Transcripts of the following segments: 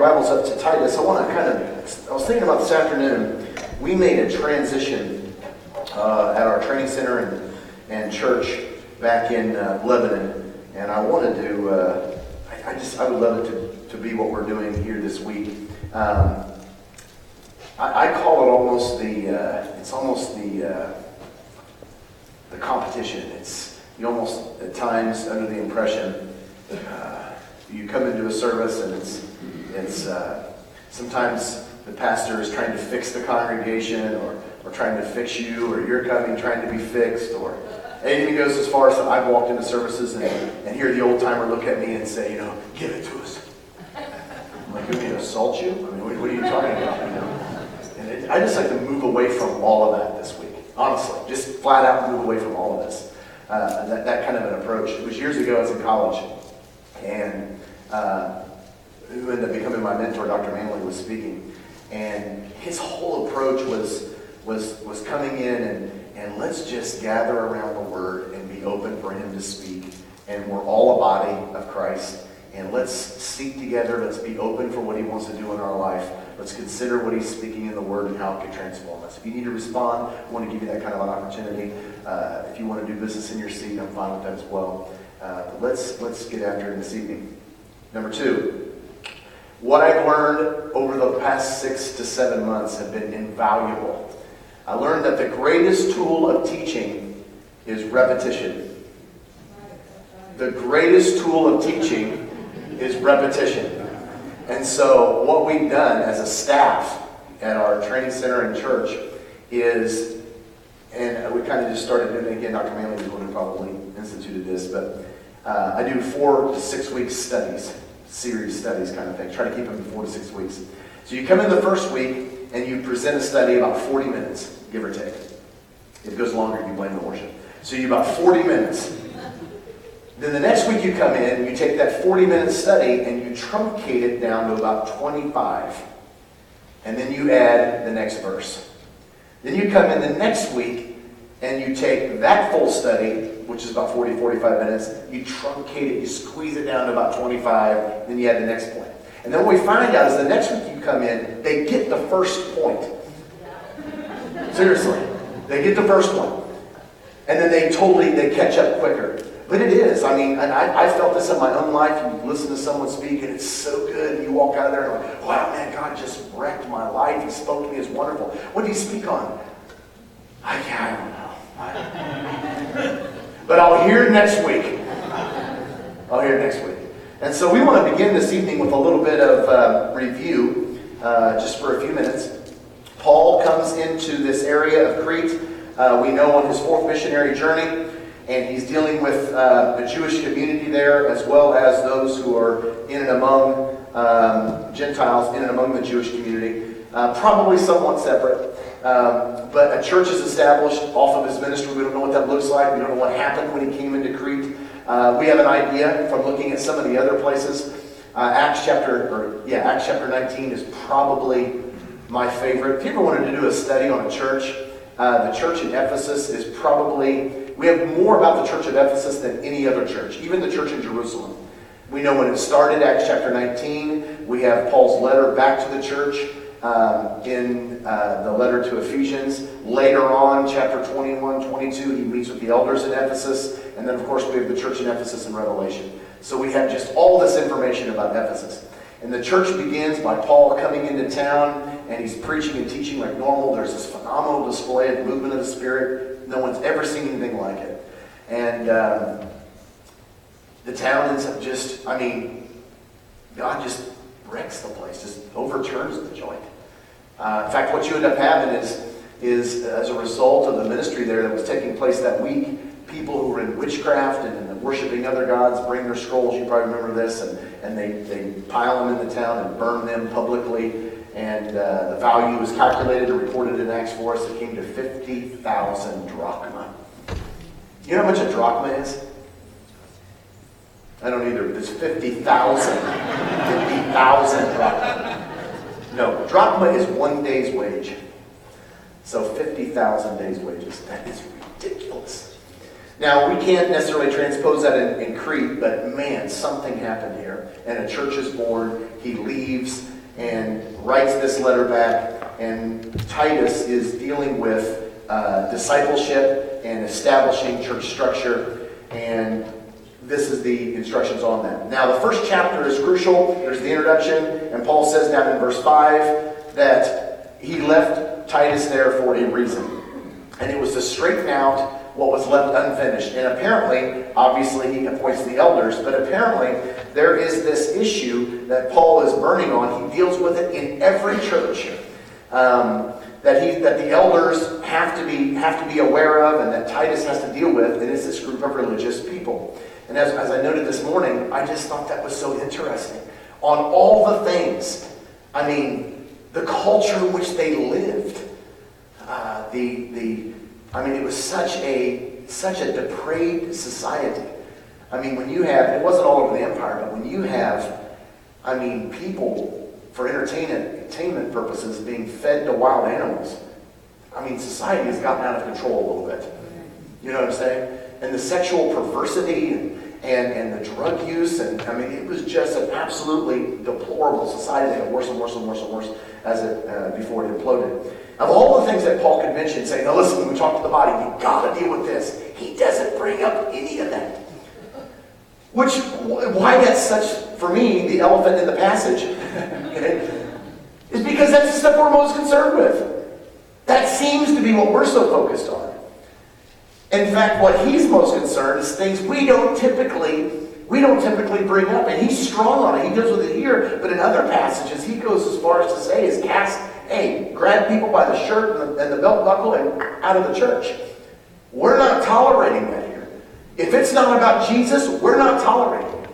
Bibles up to Titus, I want to kind of, I was thinking about this afternoon, we made a transition uh, at our training center and, and church back in uh, Lebanon, and I wanted to, uh, I, I just, I would love it to, to be what we're doing here this week. Um, I, I call it almost the, uh, it's almost the, uh, the competition. It's, you almost at times under the impression, uh, you come into a service and it's, it's uh, sometimes the pastor is trying to fix the congregation or, or trying to fix you or you're coming trying to be fixed or it even goes as far as I've walked into services and, and hear the old timer look at me and say, you know, give it to us. I'm like, you want me to assault you? I mean, what, what are you talking about? You know? And it, I just like to move away from all of that this week. Honestly, just flat out move away from all of this. Uh, that, that kind of an approach. It was years ago, I was in college, and uh, who ended up becoming my mentor, Dr. Manley, was speaking. And his whole approach was, was, was coming in and, and let's just gather around the Word and be open for Him to speak. And we're all a body of Christ. And let's seek together. Let's be open for what He wants to do in our life. Let's consider what He's speaking in the Word and how it can transform us. If you need to respond, I want to give you that kind of an opportunity. Uh, if you want to do business in your seat, I'm fine with that as well. Uh, let's, let's get after it this evening. Number two, what I've learned over the past six to seven months have been invaluable. I learned that the greatest tool of teaching is repetition. The greatest tool of teaching is repetition. And so, what we've done as a staff at our training center and church is, and we kind of just started doing it again. Dr. Manley was the one who probably instituted this, but uh, I do four to six week studies, series studies kind of thing. Try to keep them in four to six weeks. So you come in the first week and you present a study about 40 minutes, give or take. If it goes longer, you blame the worship. So you about 40 minutes. Then the next week you come in, you take that 40 minute study and you truncate it down to about 25. And then you add the next verse. Then you come in the next week and you take that full study, which is about 40, 45 minutes, you truncate it, you squeeze it down to about 25, then you add the next point. And then what we find out is the next week you come in, they get the first point. Seriously. They get the first point. And then they totally, they catch up quicker. But it is. I mean, I, I felt this in my own life. You listen to someone speak, and it's so good. And you walk out of there and like, wow, man, God just wrecked my life. He spoke to me. It's wonderful. What did he speak on? I, I don't know. but I'll hear next week. I'll hear next week. And so we want to begin this evening with a little bit of uh, review, uh, just for a few minutes. Paul comes into this area of Crete. Uh, we know on his fourth missionary journey, and he's dealing with uh, the Jewish community there as well as those who are in and among um, Gentiles, in and among the Jewish community. Uh, probably somewhat separate. Um, but a church is established off of his ministry. We don't know what that looks like. We don't know what happened when he came into Crete. Uh, we have an idea from looking at some of the other places. Uh, Acts chapter, or yeah, Acts chapter 19 is probably my favorite. If you ever wanted to do a study on a church, uh, the church in Ephesus is probably, we have more about the church of Ephesus than any other church, even the church in Jerusalem. We know when it started, Acts chapter 19. We have Paul's letter back to the church um, in uh, the letter to Ephesians. Later on, chapter 21, 22, he meets with the elders in Ephesus. And then, of course, we have the church in Ephesus in Revelation. So we have just all this information about Ephesus. And the church begins by Paul coming into town, and he's preaching and teaching like normal. There's this phenomenal display of movement of the Spirit. No one's ever seen anything like it. And um, the town ends up just, I mean, God just wrecks the place, just overturns the joint. Uh, in fact, what you end up having is, is as a result of the ministry there that was taking place that week, people who were in witchcraft and, worshiping other gods bring their scrolls. You probably remember this, and, and they, they pile them in the town and burn them publicly. And uh, the value was calculated and reported in Acts for us. It came to 50,000 drachma. You know how much a drachma is? I don't either, but it's 50,000. 50,000 drachma. No, drachma is one day's wage. So 50,000 days' wages. That is ridiculous. Now, we can't necessarily transpose that in, in Crete, but man, something happened here. And a church is born. He leaves and writes this letter back. And Titus is dealing with uh, discipleship and establishing church structure. And this is the instructions on that. Now, the first chapter is crucial. There's the introduction. And Paul says down in verse 5 that he left Titus there for a reason. And it was to straighten out what was left unfinished. And apparently, obviously, he appoints the elders, but apparently, there is this issue that Paul is burning on. He deals with it in every church. Um, that he that the elders have to be have to be aware of and that Titus has to deal with, and it's this group of religious people. And as, as I noted this morning, I just thought that was so interesting. On all the things, I mean, the culture in which they lived, uh, the the I mean, it was such a such a depraved society. I mean, when you have it wasn't all over the empire, but when you have, I mean, people for entertainment entertainment purposes being fed to wild animals. I mean, society has gotten out of control a little bit. You know what I'm saying? And the sexual perversity and and, and the drug use, and I mean, it was just an absolutely deplorable society that got worse and worse and worse and worse as it uh, before it imploded. Of all the things that Paul could mention, saying, now listen, we talk to the body, you got to deal with this. He doesn't bring up any of that. Which, why that's such, for me, the elephant in the passage, is because that's the stuff we're most concerned with. That seems to be what we're so focused on. In fact, what he's most concerned is things we don't typically we don't typically bring up, and he's strong on it. He deals with it here, but in other passages, he goes as far as to say is cast hey, grab people by the shirt and the, and the belt buckle and out of the church. We're not tolerating that here. If it's not about Jesus, we're not tolerating it.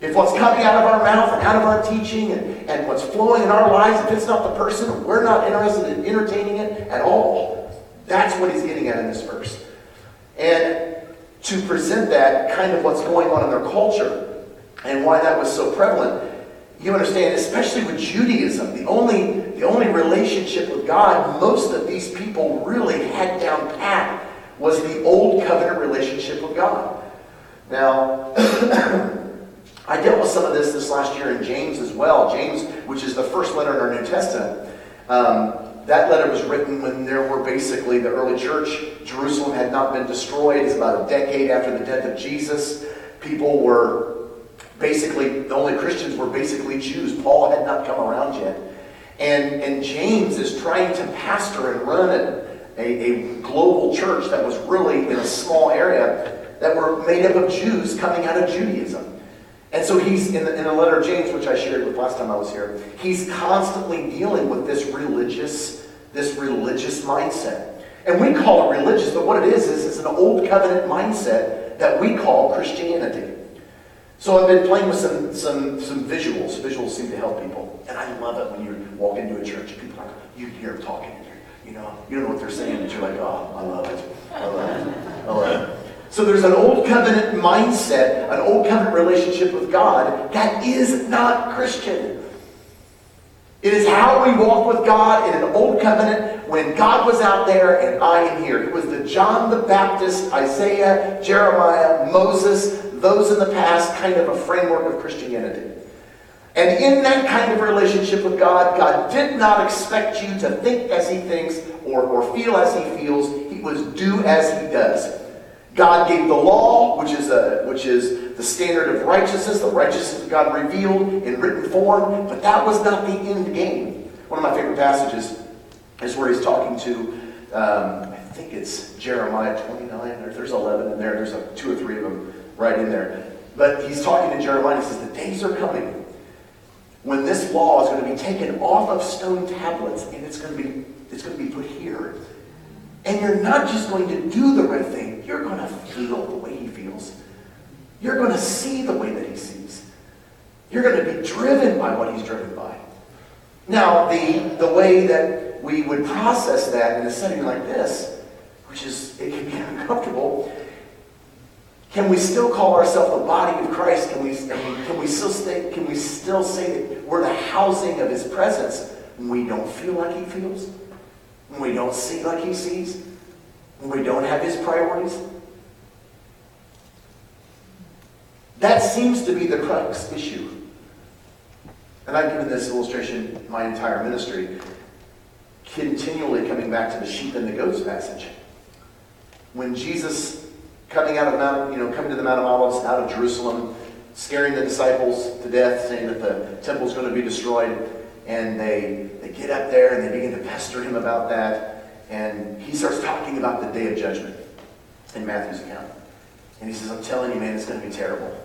If what's coming out of our mouth and out of our teaching and, and what's flowing in our lives, if it's not the person, we're not interested in entertaining it at all. That's what he's getting at in this verse. And to present that kind of what's going on in their culture and why that was so prevalent, you understand, especially with Judaism, the only, the only relationship with God most of these people really had down pat was the old covenant relationship with God. Now, I dealt with some of this this last year in James as well. James, which is the first letter in our New Testament, um, that letter was written when there were basically the early church. Jerusalem had not been destroyed. It's about a decade after the death of Jesus. People were basically, the only Christians were basically Jews. Paul had not come around yet. And, and James is trying to pastor and run a, a, a global church that was really in a small area that were made up of Jews coming out of Judaism. And so he's, in the, in the letter of James, which I shared with last time I was here, he's constantly dealing with this religious, this religious mindset. And we call it religious, but what it is, is it's an old covenant mindset that we call Christianity. So I've been playing with some, some, some visuals. Visuals seem to help people. And I love it when you walk into a church and people are, you hear them talking you know, you don't know what they're saying, but you're like, oh, I love it. I love it. I love it. So there's an old covenant mindset, an old covenant relationship with God that is not Christian. It is how we walk with God in an old covenant when God was out there and I am here. It was the John the Baptist, Isaiah, Jeremiah, Moses, those in the past kind of a framework of Christianity. And in that kind of relationship with God, God did not expect you to think as he thinks or, or feel as he feels. He was do as he does. God gave the law, which is, a, which is the standard of righteousness, the righteousness of God revealed in written form, but that was not the end game. One of my favorite passages is where he's talking to, um, I think it's Jeremiah 29, there's 11 in there, there's like two or three of them right in there. But he's talking to Jeremiah. He says, The days are coming when this law is going to be taken off of stone tablets and it's going to be, it's going to be put here. And you're not just going to do the right thing, you're going to feel the way he feels. You're going to see the way that he sees. You're going to be driven by what he's driven by. Now, the, the way that we would process that in a setting like this, which is, it can be uncomfortable, can we still call ourselves the body of Christ? Can we, can we still stay, can we still say that we're the housing of his presence when we don't feel like he feels? When we don't see like he sees? When we don't have his priorities? That seems to be the crux issue. And I've given this illustration my entire ministry, continually coming back to the sheep and the goats passage. When Jesus, coming out of Mount, you know, coming to the Mount of Olives out of Jerusalem, scaring the disciples to death, saying that the temple's going to be destroyed, and they, they get up there and they begin to pester him about that, and he starts talking about the day of judgment in Matthew's account. And he says, I'm telling you, man, it's going to be terrible.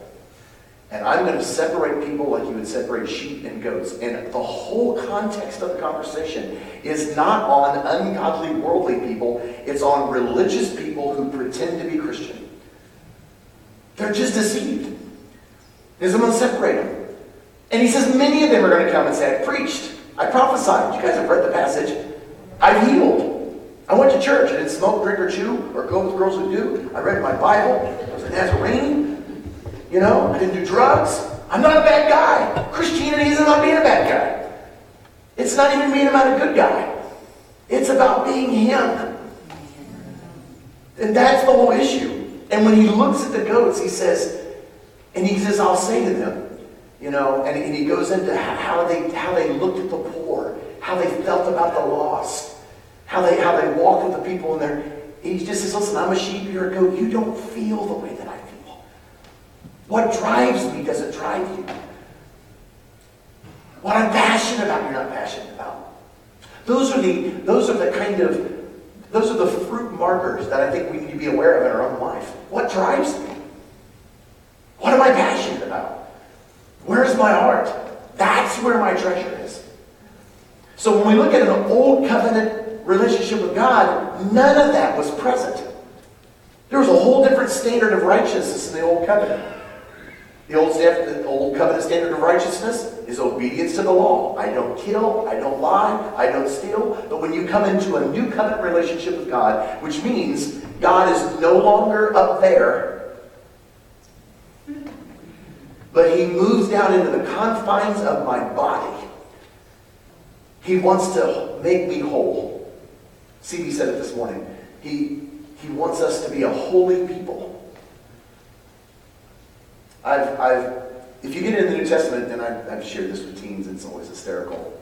And I'm going to separate people like you would separate sheep and goats. And the whole context of the conversation is not on ungodly, worldly people, it's on religious people who pretend to be Christian. They're just deceived. Going to separate them. And he says, many of them are going to come and say, I preached, I prophesied. You guys have read the passage. I've healed. I went to church. I didn't smoke, drink, or chew, or go with girls who do. I read my Bible. I was a Nazarene. You know, I didn't do drugs. I'm not a bad guy. Christianity isn't about being a bad guy. It's not even being about a good guy. It's about being him. And that's the whole issue. And when he looks at the goats, he says, and he says, I'll say to them, you know, and, and he goes into how they how they looked at the poor, how they felt about the lost, how they how they walked with the people in there. He just says, listen, I'm a sheep, you're a goat. You don't feel the way that I feel. What drives me doesn't drive you. What I'm passionate about, you're not passionate about. Those are the those are the kind of those are the fruit markers that I think we need to be aware of in our own life. What drives me? What am I passionate about? Where's my heart? That's where my treasure is. So when we look at an old covenant relationship with God, none of that was present. There was a whole different standard of righteousness in the old covenant. The old, the old covenant standard of righteousness is obedience to the law. I don't kill, I don't lie, I don't steal. But when you come into a new covenant relationship with God, which means God is no longer up there, but He moves down into the confines of my body. He wants to make me whole. CB said it this morning. He, he wants us to be a holy people. I've, I've, if you get into the New Testament, and I've, I've shared this with teens, it's always hysterical.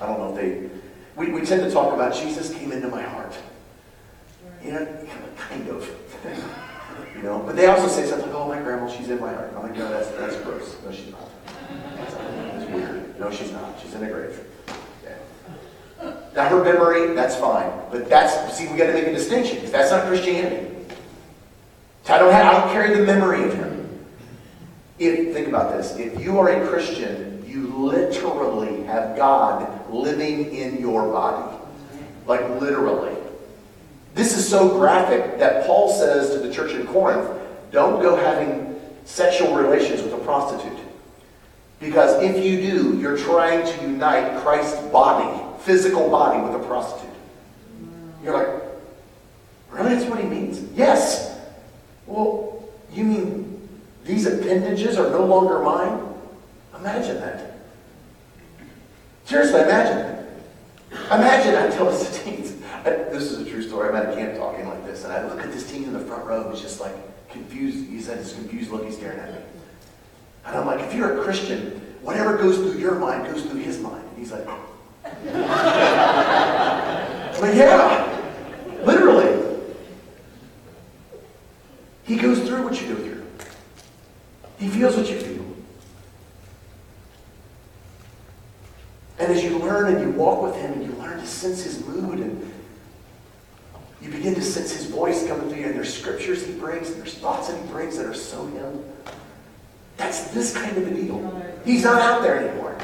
I don't know if they, we, we tend to talk about Jesus came into my heart. You know, kind of. you know, but they also say something like, oh, my grandma, she's in my heart. I'm like, no, that's, that's gross. No, she's not. That's weird. No, she's not. She's in a grave. Now, her memory, that's fine. But that's, see, we got to make a distinction, because that's not Christianity. I don't, have, I don't carry the memory of him. If, think about this. If you are a Christian, you literally have God living in your body. Like literally. This is so graphic that Paul says to the church in Corinth, don't go having sexual relations with a prostitute. Because if you do, you're trying to unite Christ's body, physical body, with a prostitute. You're like, really? That's what he means? Yes. Well, you mean these appendages are no longer mine? Imagine that. Seriously, imagine that. Imagine I tell this to teens. This is a true story. I'm at a camp talking like this, and I look at this teen in the front row who's just like confused. He's had this confused look. He's staring at me. And I'm like, if you're a Christian, whatever goes through your mind goes through his mind. And he's like, but yeah, literally. He goes through what you go through. He feels what you feel. And as you learn and you walk with him and you learn to sense his mood and sense his voice coming through you and there's scriptures he brings and there's thoughts that he brings that are so him. That's this kind of a deal. He's not out there anymore.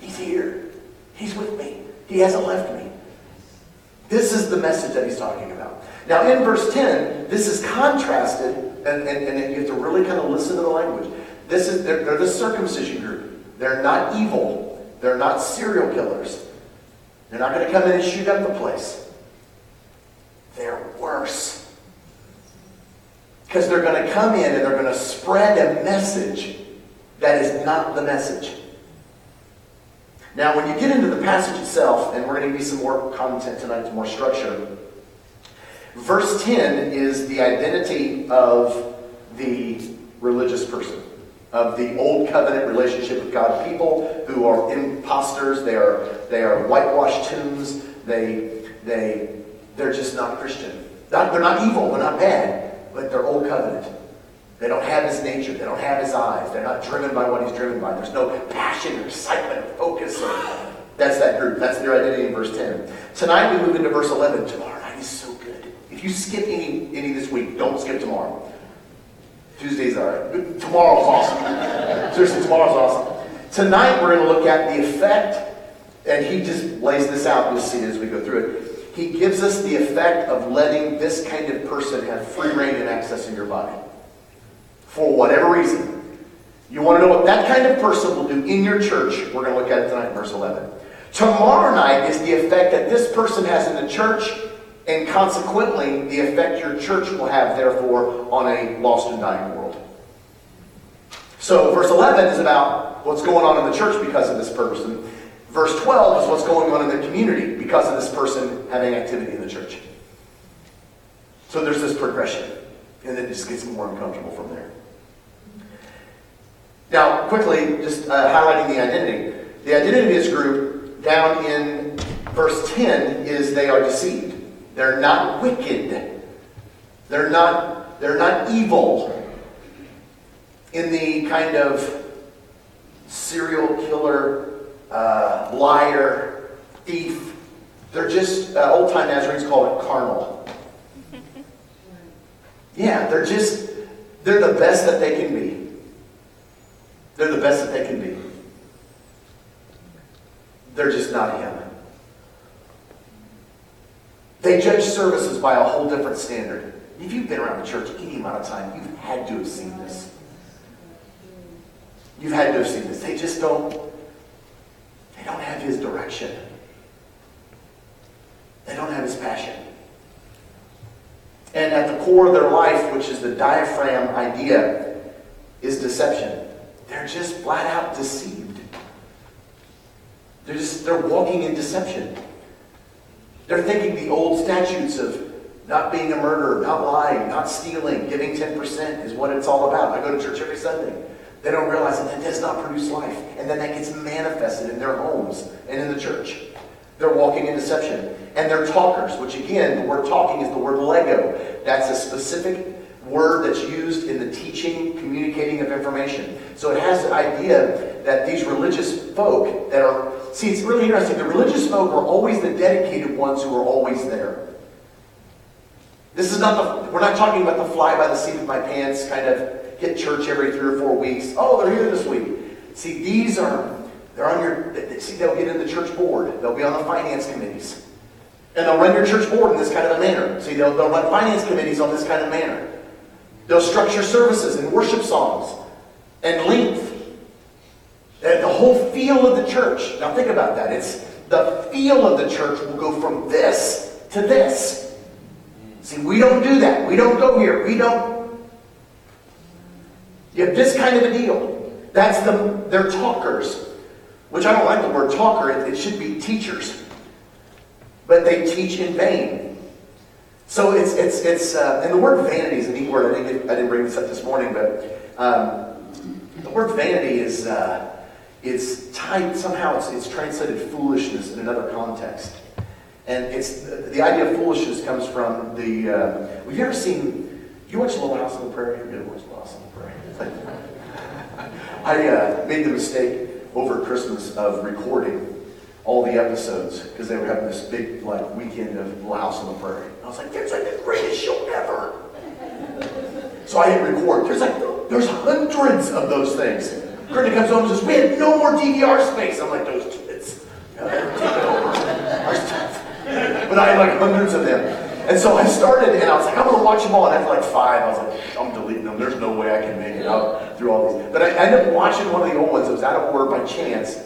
He's here. He's with me. He hasn't left me. This is the message that he's talking about. Now in verse 10, this is contrasted and, and, and you have to really kind of listen to the language. This is they're, they're the circumcision group. They're not evil. They're not serial killers. They're not going to come in and shoot up the place. They're worse. Because they're going to come in and they're going to spread a message that is not the message. Now, when you get into the passage itself, and we're going to give you some more content tonight, some more structure, Verse 10 is the identity of the religious person of the old covenant relationship with God. People who are imposters, they are, they are whitewashed tombs, they, they, they're just not Christian. Not, they're not evil, they're not bad, but they're old covenant. They don't have his nature. They don't have his eyes. They're not driven by what he's driven by. There's no passion or excitement or focus. Or, that's that group. That's their identity in verse 10. Tonight we move into verse 11. Tomorrow night is so good. If you skip any, any this week, don't skip tomorrow. Tuesday's all right. Tomorrow's awesome. Seriously, tomorrow's awesome. Tonight we're going to look at the effect, and he just lays this out. You'll see it as we go through it. He gives us the effect of letting this kind of person have free reign and access in your body for whatever reason. You want to know what that kind of person will do in your church? We're going to look at it tonight verse 11. Tomorrow night is the effect that this person has in the church, and consequently, the effect your church will have, therefore, on a lost and dying world. So, verse 11 is about what's going on in the church because of this person. Verse 12 is what's going on in the community because of this person having activity in the church. So, there's this progression, and then it just gets more uncomfortable from there. Now, quickly, just uh, highlighting the identity. The identity of this group down in verse 10 is they are deceived. They're not wicked. They're not, they're not evil in the kind of serial killer, uh, liar, thief. They're just, uh, old time Nazarenes call it carnal. Yeah, they're just, they're the best that they can be. They're the best that they can be. They're just not Him. They judge services by a whole different standard. If you've been around the church any amount of time, you've had to have seen this. You've had to have seen this. They just don't, they don't have His direction. They don't have His passion. And at the core of their life, which is the diaphragm idea, is deception. They're just flat out deceived. They're just they're walking in deception. They're thinking the old statutes of not being a murderer, not lying, not stealing, giving 10% is what it's all about. I go to church every Sunday. They don't realize that that does not produce life. And then that gets manifested in their homes and in the church. They're walking in deception. And they're talkers, which again, the word talking is the word lego. That's a specific word that's used in the teaching, communicating of information. So it has the idea that these religious folk that are, see, it's really interesting. The religious folk are always the dedicated ones who are always there. This is not the, we're not talking about the fly by the seat of my pants kind of hit church every three or four weeks. Oh, they're here this week. See, these are, they're on your, see, they'll get in the church board. They'll be on the finance committees. And they'll run your church board in this kind of a manner. See, they'll, they'll run finance committees on this kind of manner. They'll structure services and worship songs and length. And the whole feel of the church. Now think about that. It's the feel of the church will go from this to this. See, we don't do that. We don't go here. We don't. You have this kind of a deal. That's the they're talkers. Which I don't like the word talker. It, it should be teachers. But they teach in vain. So it's, it's, it's uh, and the word vanity is a neat word. I didn't, I didn't bring this up this morning, but um, the word vanity is, uh, is tied, somehow it's, it's translated foolishness in another context. And it's, the idea of foolishness comes from the, uh, have ever seen, you watch Little House on the Prairie? You ever watch Little House on the Prairie? I uh, made the mistake over Christmas of recording all the episodes because they were having this big like weekend of Little House on the Prairie. I was like, "That's like the greatest show ever." so I hit record. There's like there's hundreds of those things. Brittany comes home and says, "We had no more DVR space." I'm like, "Those kids, over our stuff." But I had like hundreds of them. And so I started, and I was like, I'm gonna watch them all. And after like five, I was like, I'm deleting them. There's no way I can make it out through all these. But I ended up watching one of the old ones. It was out of order by chance.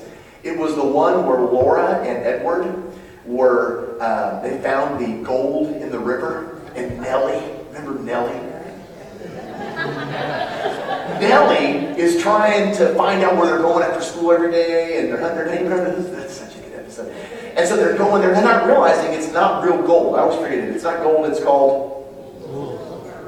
It was the one where Laura and Edward were, uh, they found the gold in the river, and Nellie, remember Nellie? Nellie is trying to find out where they're going after school every day, and they're hunting their neighborhood. That's such a good episode. And so they're going there, they're not realizing it's not real gold. I always forget it. It's not gold, it's called,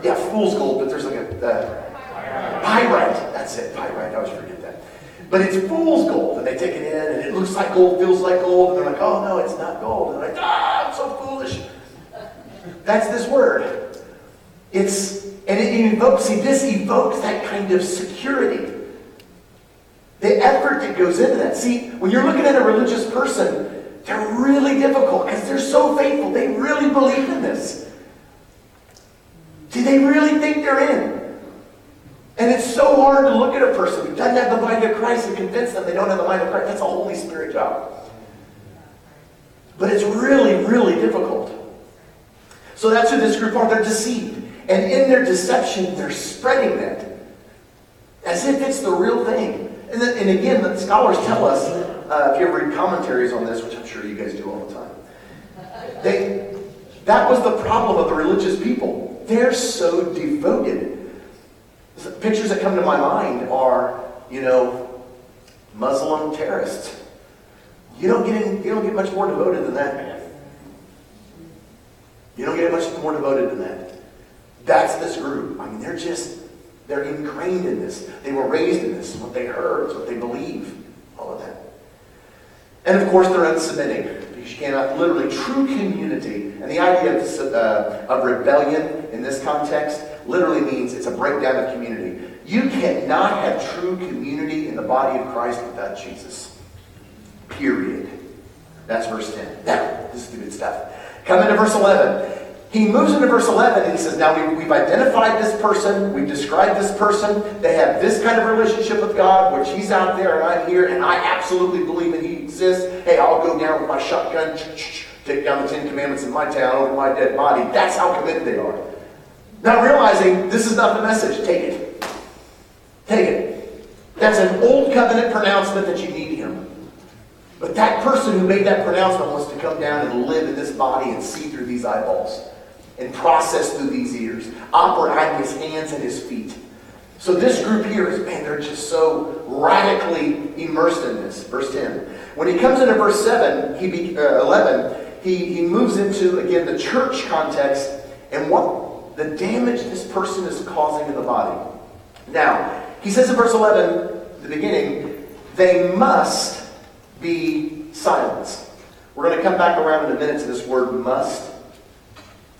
yeah, fool's gold, but there's like a, uh, Pyrite. That's it, pyrite. I always forget that. But it's fool's gold, and they take it in, and it looks like gold, feels like gold, and they're like, oh no, it's not gold. And they're like, ah, I'm so foolish. That's this word. It's, and it evokes, see, this evokes that kind of security. The effort that goes into that. See, when you're looking at a religious person, they're really difficult because they're so faithful. They really believe in this. Do they really think they're in? And it's so hard to look at a person who doesn't have the mind of Christ and convince them they don't have the mind of Christ. That's a Holy Spirit job. But it's really, really difficult. So that's who this group are. They're deceived. And in their deception, they're spreading that as if it's the real thing. And, then, and again, the scholars tell us, uh, if you ever read commentaries on this, which I'm sure you guys do all the time, they, that was the problem of the religious people. They're so devoted. Pictures that come to my mind are, you know, Muslim terrorists. You don't get in, you don't get much more devoted than that, man. You don't get much more devoted than that. That's this group. I mean, they're just they're ingrained in this. They were raised in this. What they heard, what they believe. All of that. And of course, they're unsubmitting. Because you cannot, literally, true community. And the idea of, uh, of rebellion in this context literally means it's a breakdown of community. You cannot have true community in the body of Christ without Jesus. Period. That's verse 10. Now, this is the good stuff. Come into verse 11. He moves into verse 11 and he says, Now we, have identified this person, we've described this person, they have this kind of relationship with God, which he's out there and I'm here, and I absolutely believe that he exists. Hey, I'll go down with my shotgun, take down the Ten Commandments in my town over my dead body. That's how committed they are. Not realizing this is not the message. Take it. Take it. That's an old covenant pronouncement that you need him. But that person who made that pronouncement wants to come down and live in this body and see through these eyeballs and process through these ears, operate his hands and his feet. So this group here is, man, they're just so radically immersed in this. Verse 10. When he comes into verse 7, he be, uh, 11, he, he moves into, again, the church context and what the damage this person is causing in the body. Now, he says in verse 11, the beginning, they must be silenced. We're going to come back around in a minute to this word must.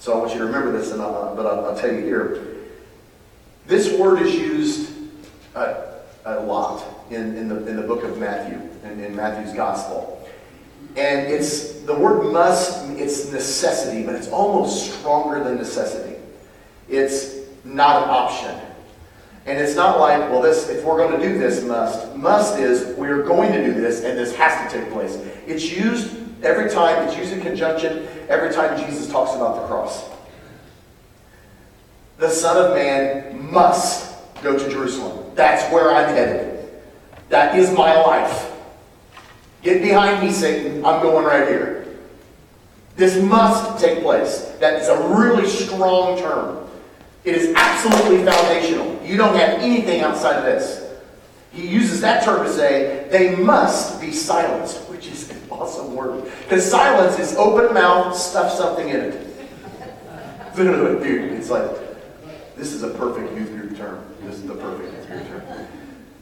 So I want you to remember this, and I'll, uh, but I'll, I'll, tell you here. This word is used a, a lot in, in, the, in the book of Matthew, in, in Matthew's gospel. And it's the word must, it's necessity, but it's almost stronger than necessity. It's not an option. And it's not like, well, this if we're going to do this, must. Must is we're going to do this, and this has to take place. It's used Every time, it's used in conjunction every time Jesus talks about the cross. The Son of Man must go to Jerusalem. That's where I'm headed. That is my life. Get behind me, Satan. I'm going right here. This must take place. That is a really strong term. It is absolutely foundational. You don't have anything outside of this. He uses that term to say they must be silenced, awesome word. Because silence is open mouth, stuff something in it. Dude, it's like, this is a perfect youth group term. This is the perfect youth group term.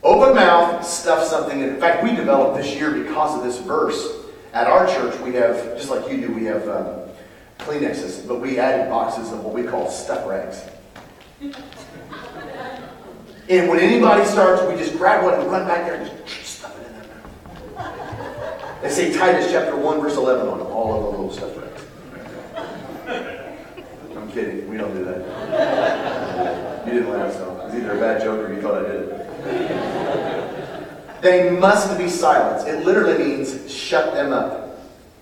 Open mouth, stuff something in. In fact, we developed this year because of this verse. At our church, we have, just like you do, we have um, Kleenexes, but we added boxes of what we call stuff rags. And when anybody starts, we just grab one and run back there and just stuff it in there. They say Titus chapter 1, verse 11 on all of the little stuff right. I'm kidding. We don't do that. You didn't laugh, so it was either a bad joke or you thought I did it. They must be silenced. It literally means shut them up.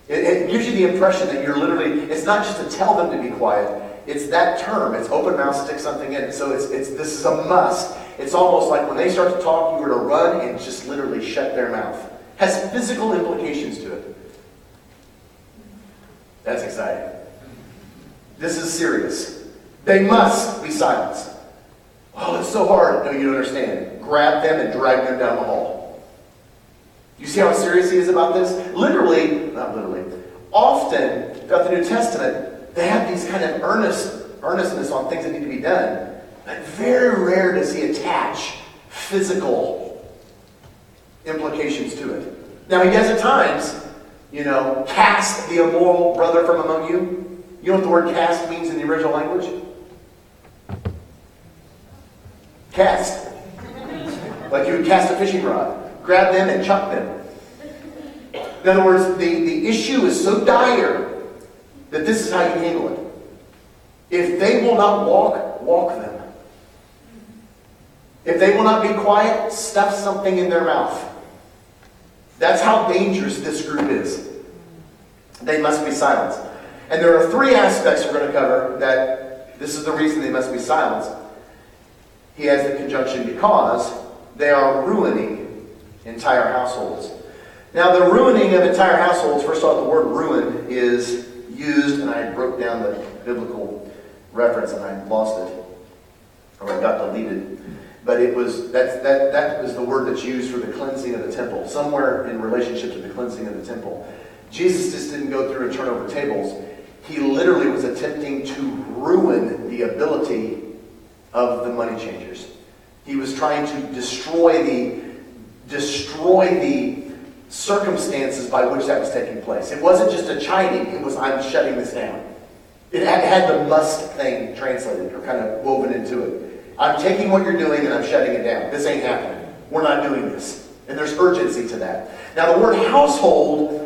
It, it gives you the impression that you're literally, it's not just to tell them to be quiet, it's that term. It's open mouth, stick something in. So it's, it's this is a must. It's almost like when they start to talk, you were to run and just literally shut their mouth. Has physical implications to it. That's exciting. This is serious. They must be silenced. Oh, it's so hard. No, you don't understand. Grab them and drag them down the hall. You see how serious he is about this? Literally, not literally, often throughout the New Testament, they have these kind of earnest, earnestness on things that need to be done. But very rare does he attach physical implications to it. Now, he does at times, you know, cast the immoral brother from among you. You know what the word cast means in the original language? Cast. Like you would cast a fishing rod. Grab them and chuck them. In other words, the, the issue is so dire that this is how you handle it. If they will not walk, walk them. If they will not be quiet, stuff something in their mouth. That's how dangerous this group is. They must be silenced. And there are three aspects we're going to cover that this is the reason they must be silenced. He has the conjunction because they are ruining entire households. Now, the ruining of entire households, first off, the word ruin is used, and I broke down the biblical reference and I lost it, or it got deleted. But it was that that that was the word that's used for the cleansing of the temple, somewhere in relationship to the cleansing of the temple. Jesus just didn't go through and turn over tables. He literally was attempting to ruin the ability of the money changers. He was trying to destroy the destroy the circumstances by which that was taking place. It wasn't just a chiding, it was I'm shutting this down. It had, it had the must thing translated or kind of woven into it. I'm taking what you're doing and I'm shutting it down. This ain't happening. We're not doing this. And there's urgency to that. Now, the word household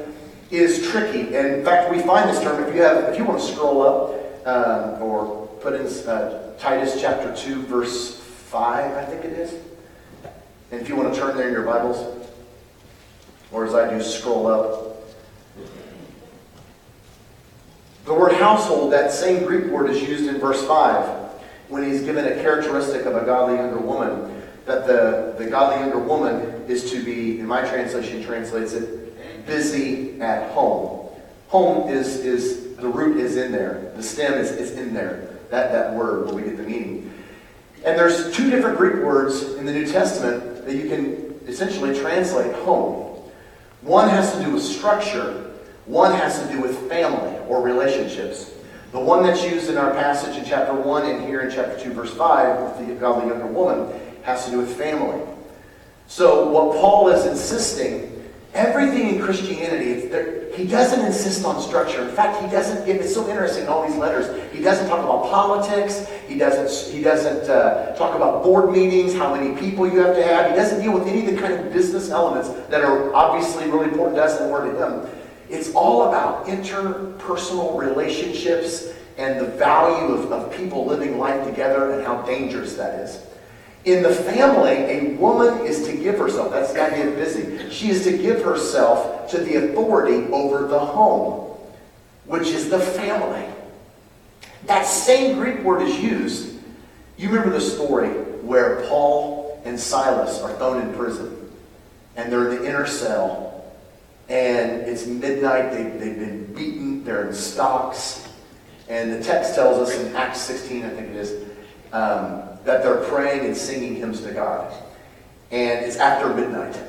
is tricky. And in fact, we find this term, if you have, if you want to scroll up um, or put in uh, Titus chapter 2, verse 5, I think it is. And if you want to turn there in your Bibles, or as I do, scroll up. The word household, that same Greek word is used in verse 5 when he's given a characteristic of a godly younger woman, that the, the godly younger woman is to be, in my translation translates it, busy at home. Home is, is the root is in there. The stem is, is in there. That, that word where we get the meaning. And there's two different Greek words in the New Testament that you can essentially translate home. One has to do with structure, one has to do with family or relationships. The one that's used in our passage in chapter 1 and here in chapter 2, verse 5, with the godly younger woman, has to do with family. So, what Paul is insisting, everything in Christianity, there, he doesn't insist on structure. In fact, he doesn't, it's so interesting in all these letters, he doesn't talk about politics, he doesn't, he doesn't uh, talk about board meetings, how many people you have to have, he doesn't deal with any of the kind of business elements that are obviously really important to us and we're to him. It's all about interpersonal relationships and the value of, of people living life together and how dangerous that is. In the family, a woman is to give herself, that's the idea of busy. She is to give herself to the authority over the home, which is the family. That same Greek word is used. You remember the story where Paul and Silas are thrown in prison, and they're in the inner cell, and it's midnight. They, they've been beaten. They're in stocks. And the text tells us in Acts 16, I think it is, um, that they're praying and singing hymns to God. And it's after midnight.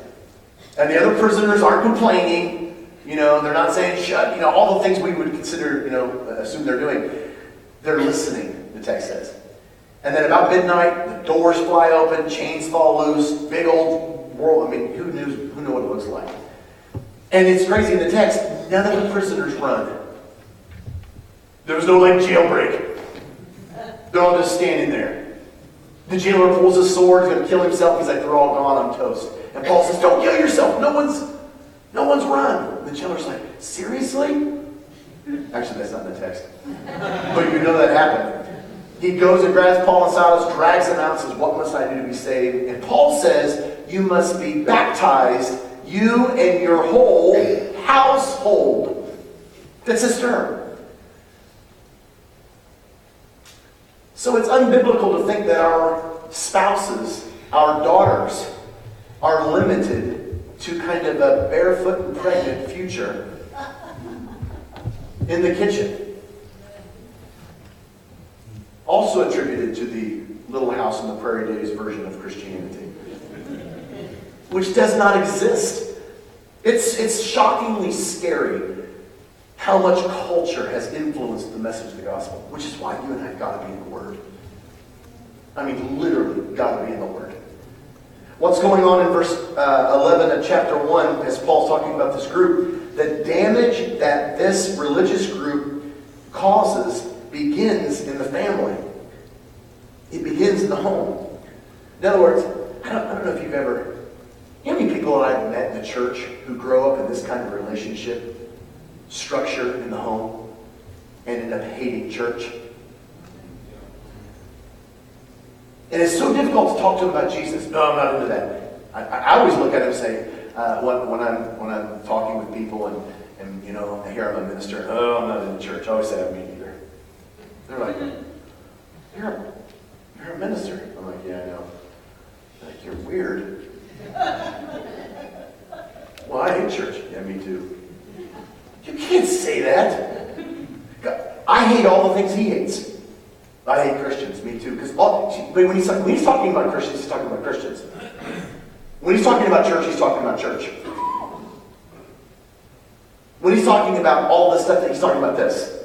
And the other prisoners aren't complaining. You know, they're not saying shut, you know, all the things we would consider, you know, assume they're doing. They're listening, the text says. And then about midnight, the doors fly open, chains fall loose, big old world. I mean, who knew, who knew what it looks like? And it's crazy in the text, none of the prisoners run. There was no like jailbreak. They're all just standing there. The jailer pulls his sword, he's gonna kill himself. He's like, they're all gone, I'm toast. And Paul says, Don't kill yourself. No one's no one's run. And the jailer's like, seriously? Actually, that's not in the text. But you know that happened. He goes and grabs Paul and Silas, drags them out, says, What must I do to be saved? And Paul says, You must be baptized you and your whole household. That's his term. So it's unbiblical to think that our spouses, our daughters, are limited to kind of a barefoot and pregnant future in the kitchen. Also attributed to the Little House on the Prairie Days version of Christianity which does not exist. It's, it's shockingly scary how much culture has influenced the message of the gospel, which is why you and I have got to be in the Word. I mean, literally, got to be in the Word. What's going on in verse uh, 11 of chapter 1 as Paul's talking about this group? The damage that this religious group causes begins in the family. It begins in the home. In other words, I don't, I don't know if you've ever, you know how many people I've met in the church who grow up in this kind of relationship structure in the home and end up hating church? And it's so difficult to talk to them about Jesus. No, I'm not into that. I, I always look at them and say, uh, when, when, I'm, when I'm talking with people and, and you know, I hear I'm a minister, oh, I'm not in the church. I always say, I'm me either. They're like, you're you're a minister. I'm like, yeah, I know. Like, you're weird. Well, I hate church. Yeah, me too. You can't say that. I hate all the things he hates. I hate Christians, me too. Because when he's, when he's talking about Christians, he's talking about Christians. When he's talking about church, he's talking about church. When he's talking about all this stuff, that he's talking about this.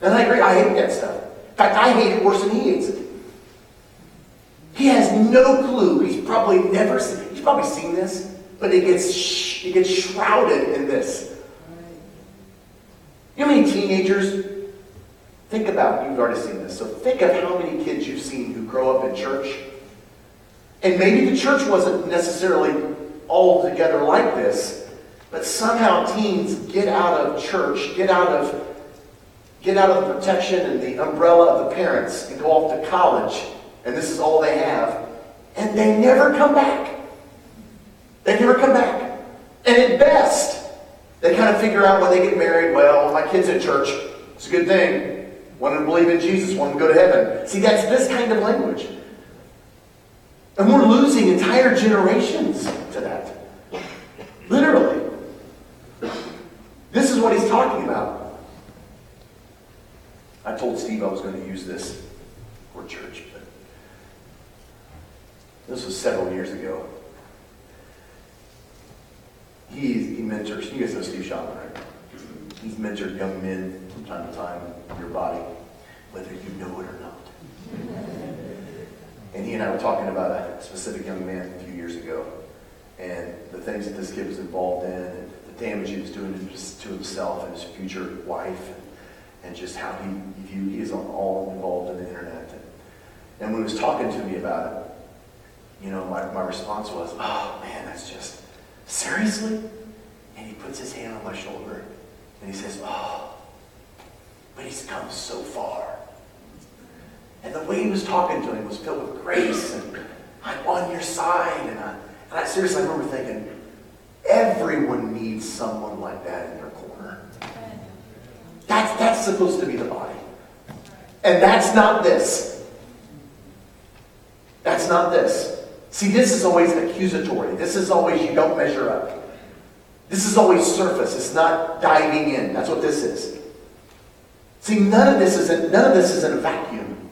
And I agree, I hate that stuff. In fact, I hate it worse than he hates it. He has no clue. He's probably never seen, he's probably seen this, but it gets, it gets shrouded in this. You know how many teenagers Think about, you've already seen this, so think of how many kids you've seen who grow up in church. And maybe the church wasn't necessarily all together like this, but somehow teens get out of church, get out of get out of the protection and the umbrella of the parents and go off to college, and this is all they have, and they never come back. They never come back. And at best, they kind of figure out when they get married, well, my kid's in church. It's a good thing. Want to believe in Jesus, want to go to heaven. See, that's this kind of language. And we're losing entire generations to that. Literally. This is what he's talking about. I told Steve I was going to use this for church, but this was several years ago. He, he mentors, you guys know Steve Shaman, right? He's mentored young men from time to time in your body, whether you know it or not. And he and I were talking about a specific young man a few years ago, and the things that this kid was involved in, and the damage he was doing to himself and his future wife, and just how he viewed, he is all involved in the internet. And when he was talking to me about it, you know, my, my response was, oh man, that's just, seriously? And he puts his hand on my shoulder and he says, Oh, but he's come so far. And the way he was talking to him was filled with grace and I'm on your side. And I, and I seriously I remember thinking, everyone needs someone like that in their corner. That's, that's supposed to be the body. And that's not this. That's not this. See, this is always accusatory. This is always you don't measure up. This is always surface. It's not diving in. That's what this is. See, none of this is in, none of this is in a vacuum.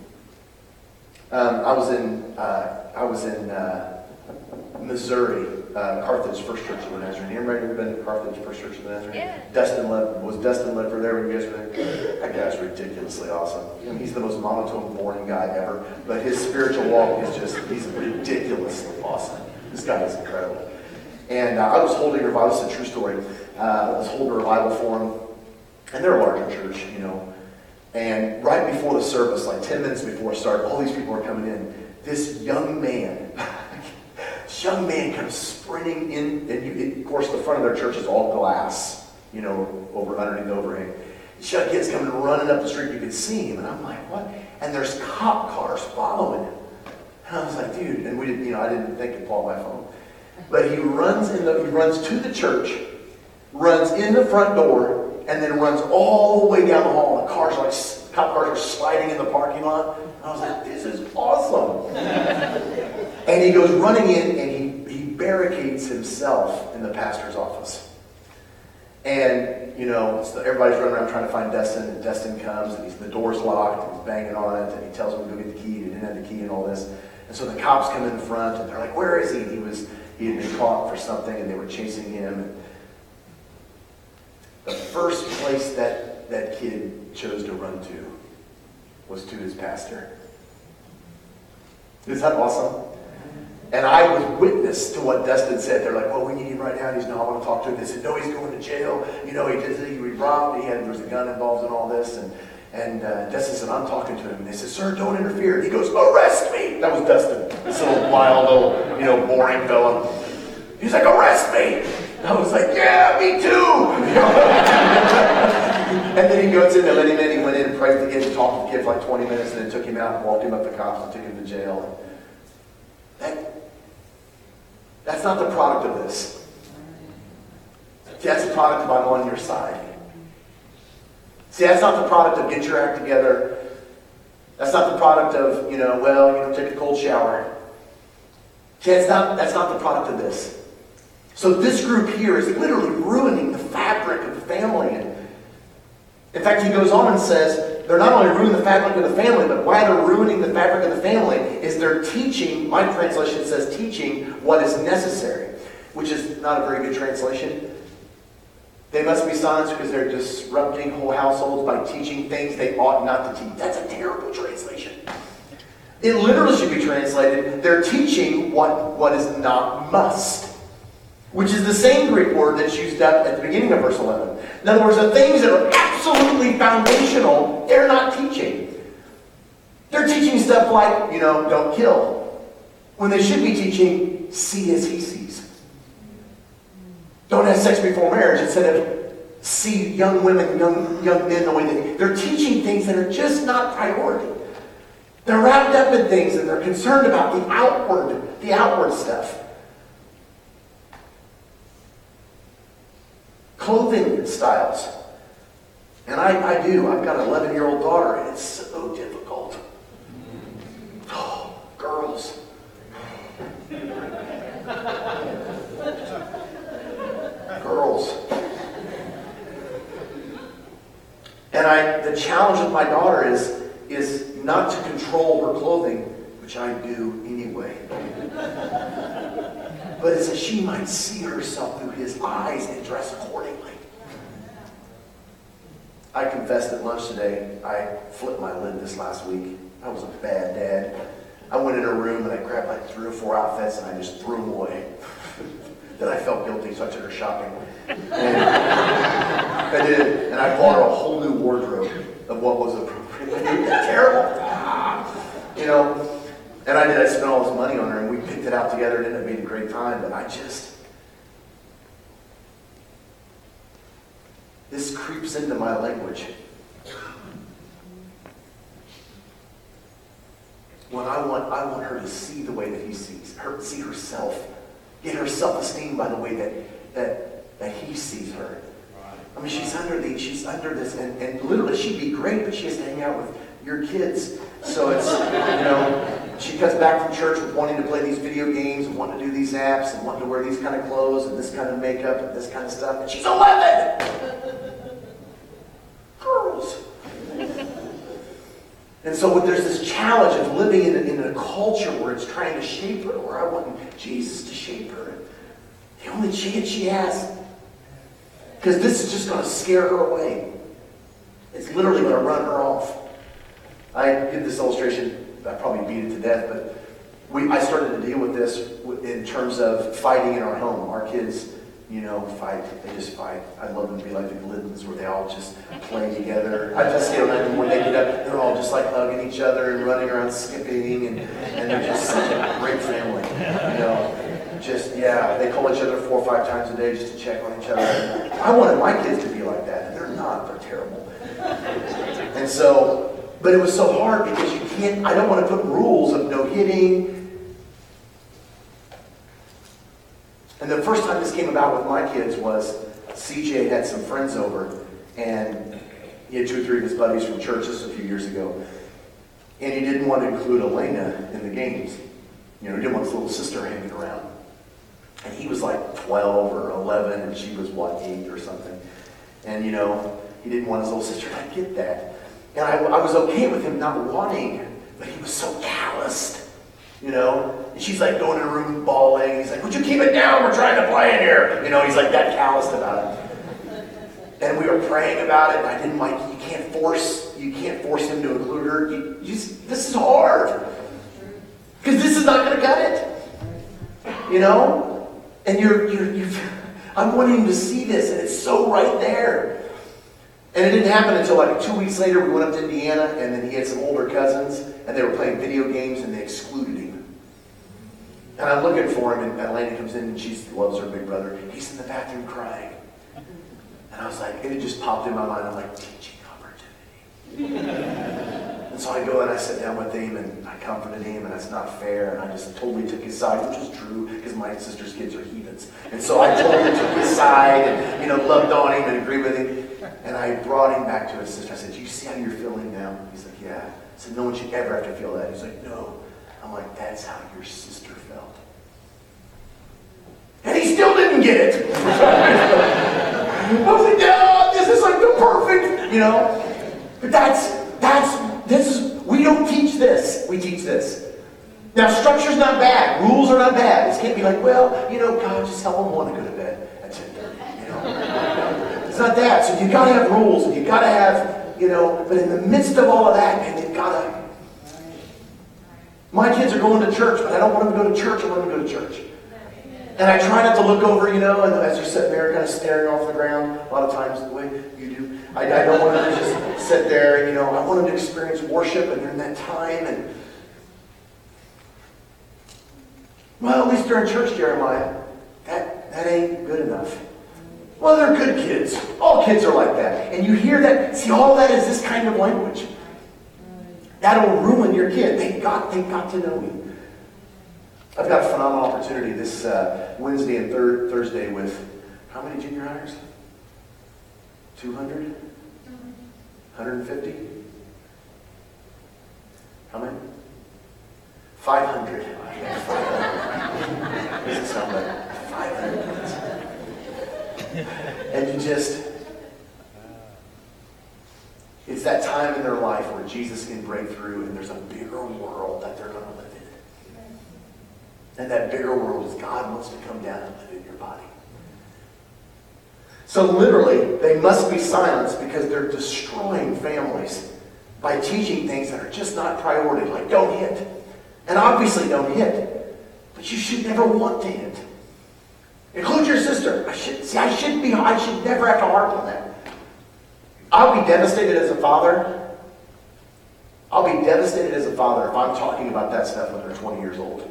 Um, I was in uh, I was in uh, Missouri, uh, Carthage First Church of the Nazarene. Anybody ever been to Carthage First Church of the Nazarene? Yeah. Dustin led, was Dustin Ledford there when you guys were there? That guy's ridiculously awesome. I mean, he's the most monotone, boring guy ever, but his spiritual walk is just—he's ridiculously awesome. This guy is incredible. And uh, I was holding a revival, it's a true story. Uh, I was holding a revival for him, and they're a larger church, you know. And right before the service, like 10 minutes before it started, all these people are coming in. This young man, this young man comes sprinting in, and you, of course, the front of their church is all glass, you know, over underneath the overhang. This young kid's coming running up the street. You can see him, and I'm like, what? And there's cop cars following him. And I was like, dude, and we didn't, you know, I didn't think to pull my phone. But he runs in the, he runs to the church, runs in the front door, and then runs all the way down the hall. And cars like cop cars are sliding in the parking lot. And I was like, this is awesome. And he goes running in and he, he barricades himself in the pastor's office. And, you know, so everybody's running around trying to find Dustin, and Dustin comes, and he's, the door's locked, and he's banging on it, and he tells him to go get the key, he didn't have the key and all this. And so the cops come in front, and they're like, where is he? And he was he had been caught for something and they were chasing him. The first place that that kid chose to run to was to his pastor. Is that awesome? And I was witness to what Dustin said. They're like, well, we need him right now. He's no, I want to talk to him. They said, no, he's going to jail. You know, he did he robbed. He had there was a gun involved in all this. And and uh, Dustin said, I'm talking to him. And they said, sir, don't interfere. And he goes, arrest me. That was Dustin, this little wild, little, you know, boring fella. He's like, arrest me. I was like, yeah, me too. and then he goes in, they let him in. He went in and prayed to get and talked to the kid for like 20 minutes, and then took him out and walked him up the cops and took him to jail. That, that's not the product of this. That's the product of I'm on your side. See, that's not the product of get your act together. That's not the product of, you know, well, you know, take a cold shower. See, that's not, that's not the product of this. So this group here is literally ruining the fabric of the family. In fact, he goes on and says they're not only ruining the fabric of the family, but why they're ruining the fabric of the family is they're teaching, my translation says teaching what is necessary, which is not a very good translation. They must be silenced because they're disrupting whole households by teaching things they ought not to teach. That's a terrible translation. It literally should be translated, they're teaching what, what is not must which is the same Greek word that's used up at the beginning of verse 11. In other words, the things that are absolutely foundational, they're not teaching. They're teaching stuff like, you know, don't kill, when they should be teaching, see as he sees. Don't have sex before marriage instead of see young women, young, young men the way they. They're teaching things that are just not priority. They're wrapped up in things and they're concerned about the outward, the outward stuff. Clothing styles. And I, I do. I've got an 11 year old daughter, and it's so difficult. Oh, girls. girls. And I, the challenge with my daughter is, is not to control her clothing, which I do anyway but it's that she might see herself through his eyes and dress accordingly. I confessed at lunch today, I flipped my lid this last week. I was a bad dad. I went in her room and I grabbed like three or four outfits and I just threw them away. then I felt guilty, so I took her shopping. I did, and I bought her a whole new wardrobe of what was appropriate. terrible. You know, and I did. I spent all this money on her, and we picked it out together, and it ended up being a great time. But I just, this creeps into my language. When I want, I want her to see the way that he sees, her see herself, get her self-esteem by the way that that that he sees her. I mean, she's under the, she's under this, and, and literally she'd be great, but she has to hang out with your kids. So it's, you know, she comes back from church with wanting to play these video games and wanting to do these apps and wanting to wear these kind of clothes and this kind of makeup and this kind of stuff. And she's 11! Girls. And so there's this challenge of living in a, in a culture where it's trying to shape her, where I want Jesus to shape her. The only chance she has. Because this is just going to scare her away. It's literally going to run her off. I give this illustration I probably beat it to death, but we, I started to deal with this in terms of fighting in our home. Our kids, you know, fight. They just fight. I'd love them to be like the Gliddens where they all just play together. I just, you know, when they get up, they're all just like hugging each other and running around skipping, and, and they're just such a great family. You know, just, yeah, they call each other four or five times a day just to check on each other. I wanted my kids to be like that, they're not. They're terrible. And so but it was so hard because you can't, I don't want to put rules of no hitting. And the first time this came about with my kids was CJ had some friends over, and he had two or three of his buddies from churches a few years ago. And he didn't want to include Elena in the games. You know, he didn't want his little sister hanging around. And he was like 12 or 11, and she was, what, 8 or something. And, you know, he didn't want his little sister. I get that. And I, I was okay with him not wanting, but he was so calloused, you know? And she's like going in a room bawling. He's like, would you keep it down? We're trying to play in here. You know, he's like that calloused about it. And we were praying about it, and I didn't like, you can't force, you can't force him to include her. You, you just, this is hard. Because this is not going to cut it. You know? And you're, you're, you're, I'm wanting him to see this, and it's so right there. And it didn't happen until like two weeks later. We went up to Indiana, and then he had some older cousins, and they were playing video games, and they excluded him. And I'm looking for him, and Atlanta comes in, and she loves her big brother. He's in the bathroom crying. And I was like, and it just popped in my mind. I'm like, teaching opportunity. and so I go and I sit down with him, and I comforted him, and that's not fair. And I just totally took his side, which was true, because my sister's kids are heathens. And so I totally took his side, and you know, loved on him and agreed with him. And I brought him back to his sister. I said, Do you see how you're feeling now? He's like, Yeah. I said, No one should ever have to feel that. He's like, No. I'm like, That's how your sister felt. And he still didn't get it. I was like, Yeah, this is like the perfect, you know. But that's, that's, this is, we don't teach this. We teach this. Now, structure's not bad. Rules are not bad. It can't be like, well, you know, God, just help them want to go to bed at 10.30, you know. It's not that. So you got to have rules, and you got to have, you know, but in the midst of all of that, man, you got to. My kids are going to church, but I don't want them to go to church. I want them to go to church. And I try not to look over, you know, and as you're sitting there kind of staring off the ground, a lot of times the way you do, I, I don't want them to just sit there and, you know, I want them to experience worship and during that time and well, at least during church, Jeremiah, that, that ain't good enough. Well, they're good kids. All kids are like that. And you hear that. See, all that is this kind of language. That'll ruin your kid. They got, they got to know me. I've got a phenomenal opportunity this uh, Wednesday and third Thursday with how many junior hires? 200? 150? How many? 500. 500. Doesn't sound like 500 And you just, it's that time in their life where Jesus can break through and there's a bigger world that they're going to live in. And that bigger world is God wants to come down and live in your body. So literally, they must be silenced because they're destroying families by teaching things that are just not priority, like don't hit. And obviously don't hit. But you should never want to hit. Include your sister. I should see I shouldn't be I should never have to harp on that. I'll be devastated as a father. I'll be devastated as a father if I'm talking about that stuff when they're 20 years old.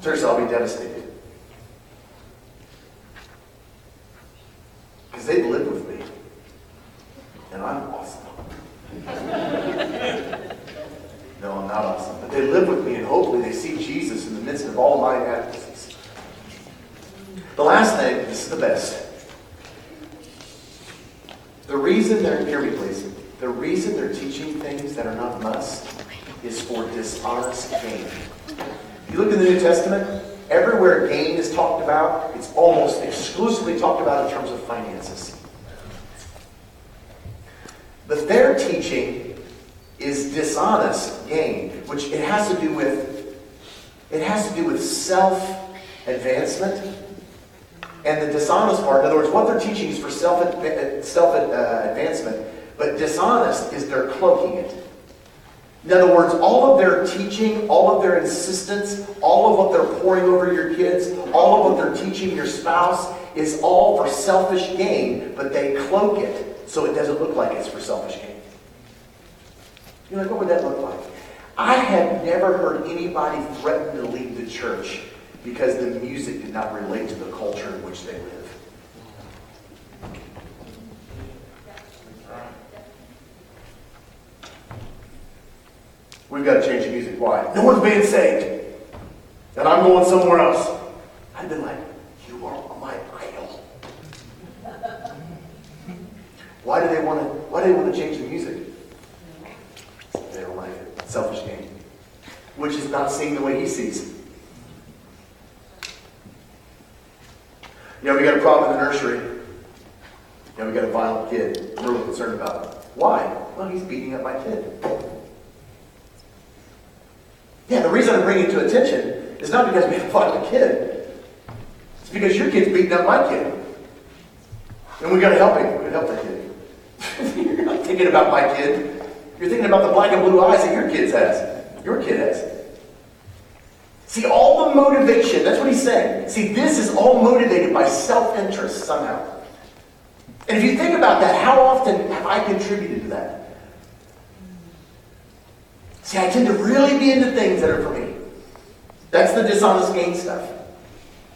Seriously, I'll be devastated. Because they've lived with me. And I'm awesome. no, I'm not awesome. But they live with me and hopefully they see Jesus in the midst of all my inadequacies. The last thing, this is the best. The reason they're, hear me please, the reason they're teaching things that are not must is for dishonest gain. If you look in the New Testament, everywhere gain is talked about, it's almost exclusively talked about in terms of finances. But their teaching is dishonest gain, which it has to do with it has to do with self-advancement. And the dishonest part, in other words, what they're teaching is for self, self uh, advancement, but dishonest is they're cloaking it. In other words, all of their teaching, all of their insistence, all of what they're pouring over your kids, all of what they're teaching your spouse is all for selfish gain, but they cloak it so it doesn't look like it's for selfish gain. You're like, what would that look like? I have never heard anybody threaten to leave the church because the music did not relate to the culture in which they live. We've got to change the music. Why? No one's being saved. And I'm going somewhere else. I've been like, you are my idol. Why do they want to why do they want to change the music? They don't like it. Selfish game. Which is not seeing the way he sees. You know, we got a problem in the nursery. You know, we got a violent kid. I'm really concerned about him. Why? Well, he's beating up my kid. Yeah, the reason I'm bringing it to attention is not because we have a violent kid. It's because your kid's beating up my kid. And we got to help him. We got to help that kid. You're not thinking about my kid. You're thinking about the black and blue eyes that your kid has. Your kid has. See, all the motivation, that's what he's saying. See, this is all motivated by self interest somehow. And if you think about that, how often have I contributed to that? See, I tend to really be into things that are for me. That's the dishonest gain stuff.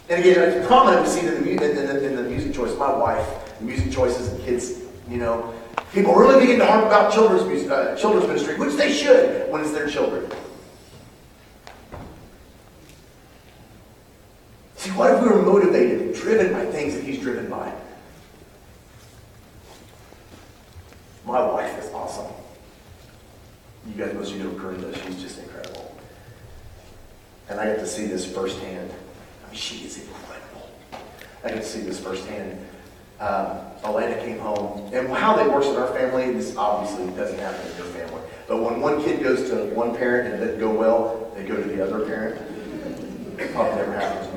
And again, it's prominent we see in the, in, the, in the music choice. My wife, music choices and kids, you know. People really begin to harp about children's music, uh, children's ministry, which they should when it's their children. See, what if we were motivated driven by things that he's driven by? My wife is awesome. You guys, most of you know Corinda. She's just incredible. And I get to see this firsthand. I mean, she is incredible. I get to see this firsthand. Um, Alana came home, and how that works in our family, this obviously doesn't happen in your family. But when one kid goes to one parent and it doesn't go well, they go to the other parent. It probably never happens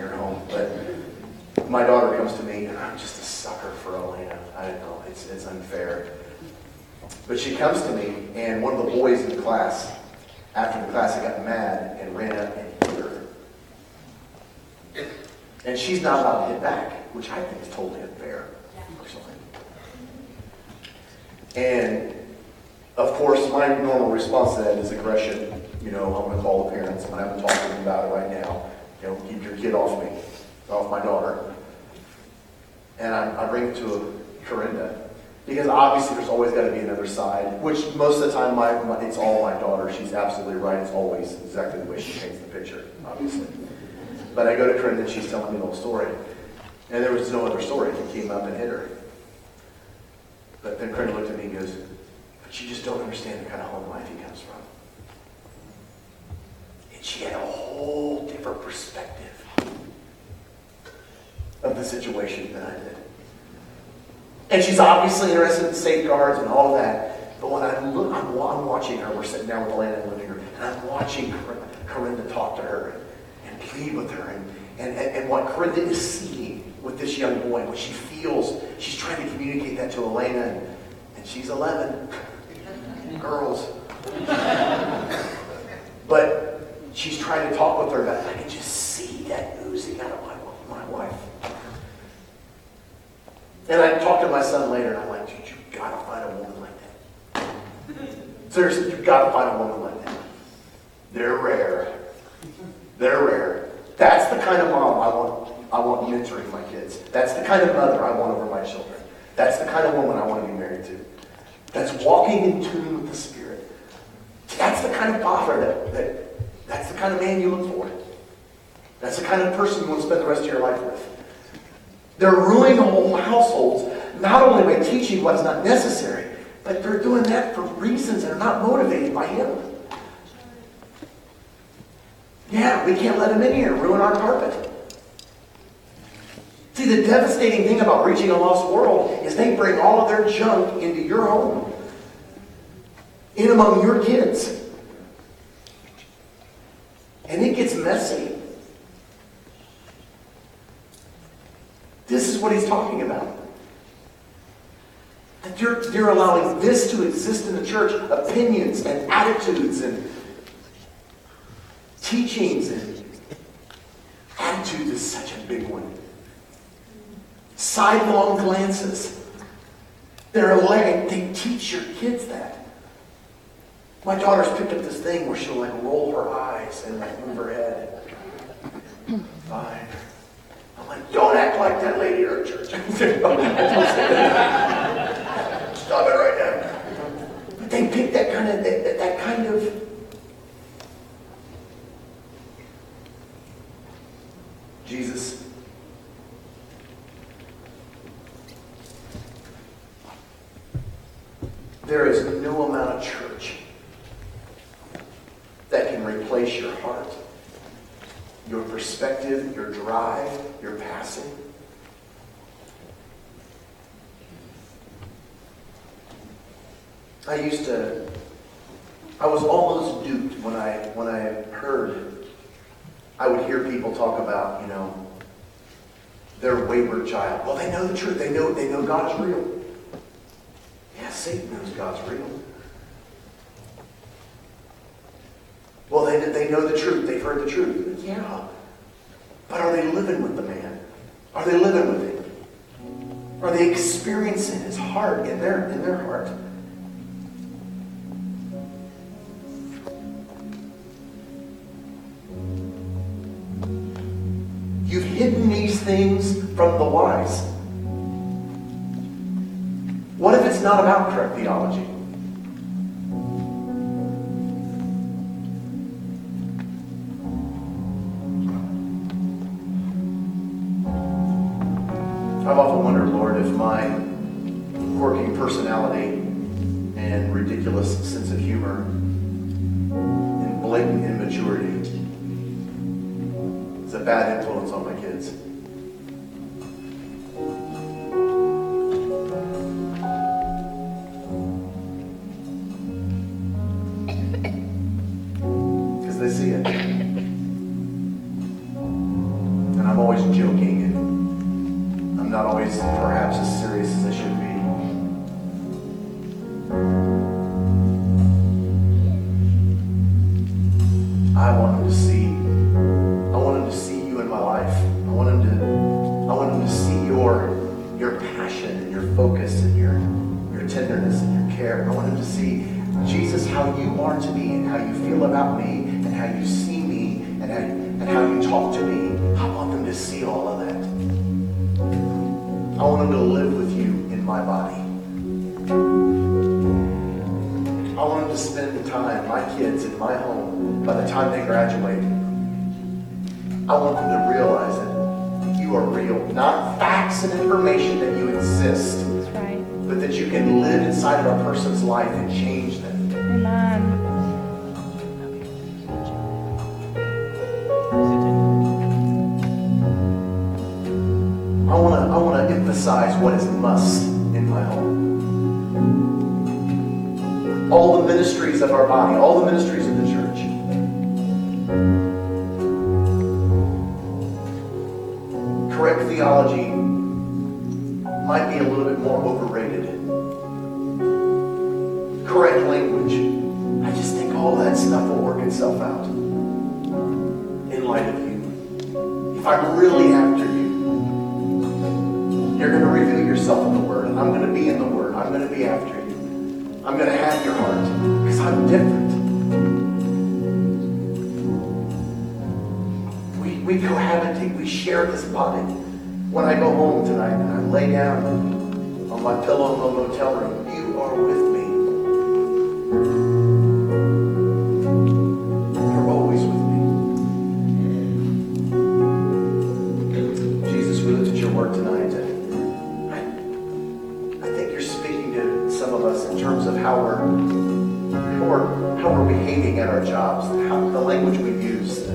but my daughter comes to me, and I'm just a sucker for Elena. I don't know, it's, it's unfair. But she comes to me, and one of the boys in the class, after the class, got mad and ran up and hit her. And she's not allowed to hit back, which I think is totally unfair, personally. And of course, my normal response to that is aggression. You know, I'm going to call the parents. and I'm them about it right now. You know, keep your kid off me, off my daughter. And I, I bring it to Corinda. Because obviously there's always got to be another side, which most of the time my, my, it's all my daughter. She's absolutely right. It's always exactly the way she paints the picture, obviously. But I go to Corinda and she's telling me the whole story. And there was no other story. He came up and hit her. But then Corinda looked at me and goes, but you just don't understand the kind of home life he comes from. And she had a whole different perspective of the situation than I did. And she's obviously interested in safeguards and all of that. But when I look, I'm, I'm watching her. We're sitting down with the living room, and I'm watching Corinda talk to her and plead with her, and, and, and what Corinda is seeing with this young boy, what she feels. She's trying to communicate that to Elena, and, and she's 11. Girls. but she's trying to talk with her, and I can just see that oozing out of my, my wife. And I talked to my son later, and I'm like, dude, you gotta find a woman like that. Seriously, you've gotta find a woman like that. They're rare. They're rare. That's the kind of mom I want. I want mentoring my kids. That's the kind of mother I want over my children. That's the kind of woman I want to be married to. That's walking in tune with the Spirit. That's the kind of father that, that the kind of man you look for. That's the kind of person you want to spend the rest of your life with. They're ruining whole households, not only by teaching what's not necessary, but they're doing that for reasons that are not motivated by Him. Yeah, we can't let Him in here and ruin our carpet. See, the devastating thing about reaching a lost world is they bring all of their junk into your home, in among your kids. And it gets messy. This is what he's talking about. That you're, you're allowing this to exist in the church opinions and attitudes and teachings and attitudes is such a big one. Sidelong glances. They're like, they teach your kids that. My daughter's picked up this thing where she'll like roll her eyes and like move her head. Fine. I'm like, don't act like that lady at church. Stop it right now. But they pick that kind of that, that kind of Jesus. There is no amount of church that can replace your heart your perspective, your drive, your passing. I used to, I was almost duped when I, when I heard, I would hear people talk about, you know, their wayward child. Well, they know the truth. They know, they know God is real. Yeah, Satan knows God's real. Well, they, know the truth. They've heard the truth. Yeah. But are they living with the man? Are they living with him? Are they experiencing his heart in their, in their heart? You've hidden these things from the wise. What if it's not about correct theology? Passion and your focus and your your tenderness and your care. I want them to see Jesus how you are to me and how you feel about me and how you see me and how, and how you talk to me. I want them to see all of that. I want them to live with you in my body. I want them to spend the time, my kids, in my home by the time they graduate. I want them to realize that you are real, not facts and information that you exist, right. but that you can live inside of a person's life and change them. Amen. I want to I want to emphasize what is must in my home. All the ministries of our body, all the ministries of the church. Be a little bit more overrated. Correct language. I just think all that stuff will work itself out in light of you. If I'm really after you, you're going to reveal yourself in the Word, and I'm going to be in the Word. I'm going to be after you. I'm going to have your heart because I'm different. We, we cohabitate, we share this body. When I go home tonight and I lay down on my pillow in the motel room, you are with me. You're always with me. Jesus, we looked at your word tonight. And I, I think you're speaking to some of us in terms of how we're, how we're, how we're behaving at our jobs, how, the language we use,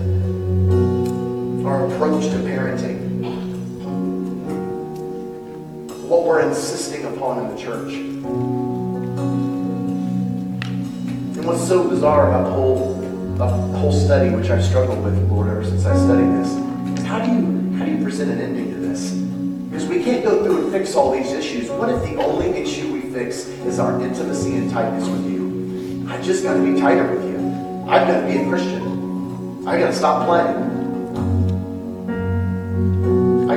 our approach to parenting, insisting upon in the church. And what's so bizarre about the whole, the whole study, which I've struggled with, Lord, ever since I studied this, is how do you how do you present an ending to this? Because we can't go through and fix all these issues. What if the only issue we fix is our intimacy and tightness with you? I just got to be tighter with you. I've got to be a Christian. I got to stop playing.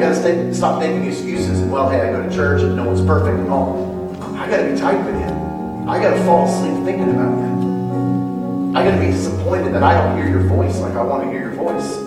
Got to stop making excuses. Well, hey, I go to church and no one's perfect and all. I got to be tight with you. I got to fall asleep thinking about you. I got to be disappointed that I don't hear your voice like I want to hear your voice.